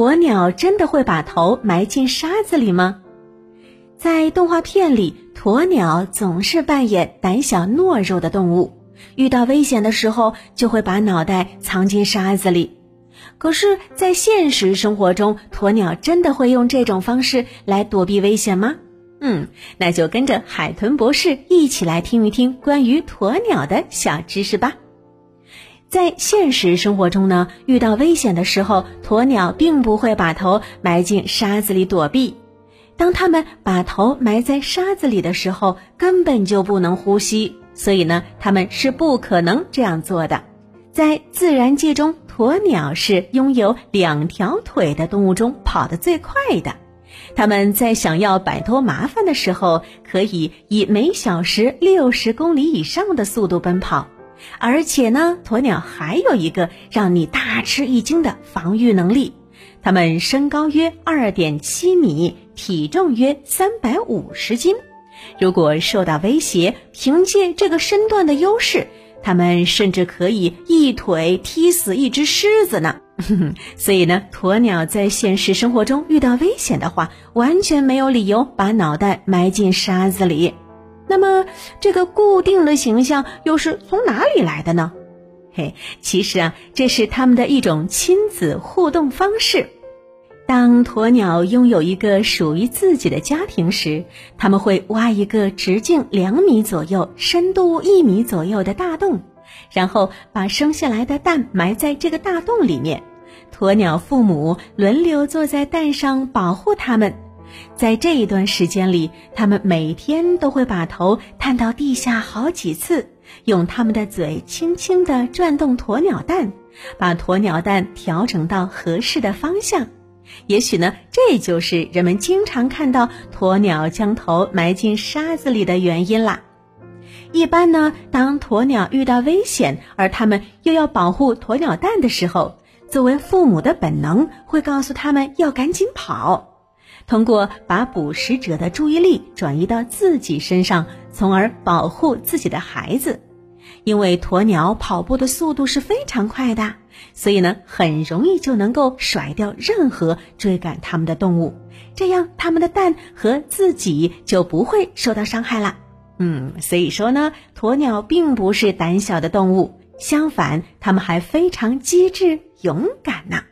鸵鸟真的会把头埋进沙子里吗？在动画片里，鸵鸟总是扮演胆小懦弱的动物，遇到危险的时候就会把脑袋藏进沙子里。可是，在现实生活中，鸵鸟真的会用这种方式来躲避危险吗？嗯，那就跟着海豚博士一起来听一听关于鸵鸟的小知识吧。在现实生活中呢，遇到危险的时候，鸵鸟并不会把头埋进沙子里躲避。当它们把头埋在沙子里的时候，根本就不能呼吸，所以呢，它们是不可能这样做的。在自然界中，鸵鸟是拥有两条腿的动物中跑得最快的。它们在想要摆脱麻烦的时候，可以以每小时六十公里以上的速度奔跑。而且呢，鸵鸟还有一个让你大吃一惊的防御能力。它们身高约二点七米，体重约三百五十斤。如果受到威胁，凭借这个身段的优势，它们甚至可以一腿踢死一只狮子呢。所以呢，鸵鸟在现实生活中遇到危险的话，完全没有理由把脑袋埋进沙子里。那么，这个固定的形象又是从哪里来的呢？嘿，其实啊，这是他们的一种亲子互动方式。当鸵鸟拥有一个属于自己的家庭时，他们会挖一个直径两米左右、深度一米左右的大洞，然后把生下来的蛋埋在这个大洞里面。鸵鸟父母轮流坐在蛋上保护它们。在这一段时间里，他们每天都会把头探到地下好几次，用他们的嘴轻轻地转动鸵鸟蛋，把鸵鸟蛋调整到合适的方向。也许呢，这就是人们经常看到鸵鸟将头埋进沙子里的原因啦。一般呢，当鸵鸟遇到危险，而他们又要保护鸵鸟蛋的时候，作为父母的本能会告诉他们要赶紧跑。通过把捕食者的注意力转移到自己身上，从而保护自己的孩子。因为鸵鸟跑步的速度是非常快的，所以呢，很容易就能够甩掉任何追赶它们的动物，这样它们的蛋和自己就不会受到伤害了。嗯，所以说呢，鸵鸟并不是胆小的动物，相反，它们还非常机智勇敢呢。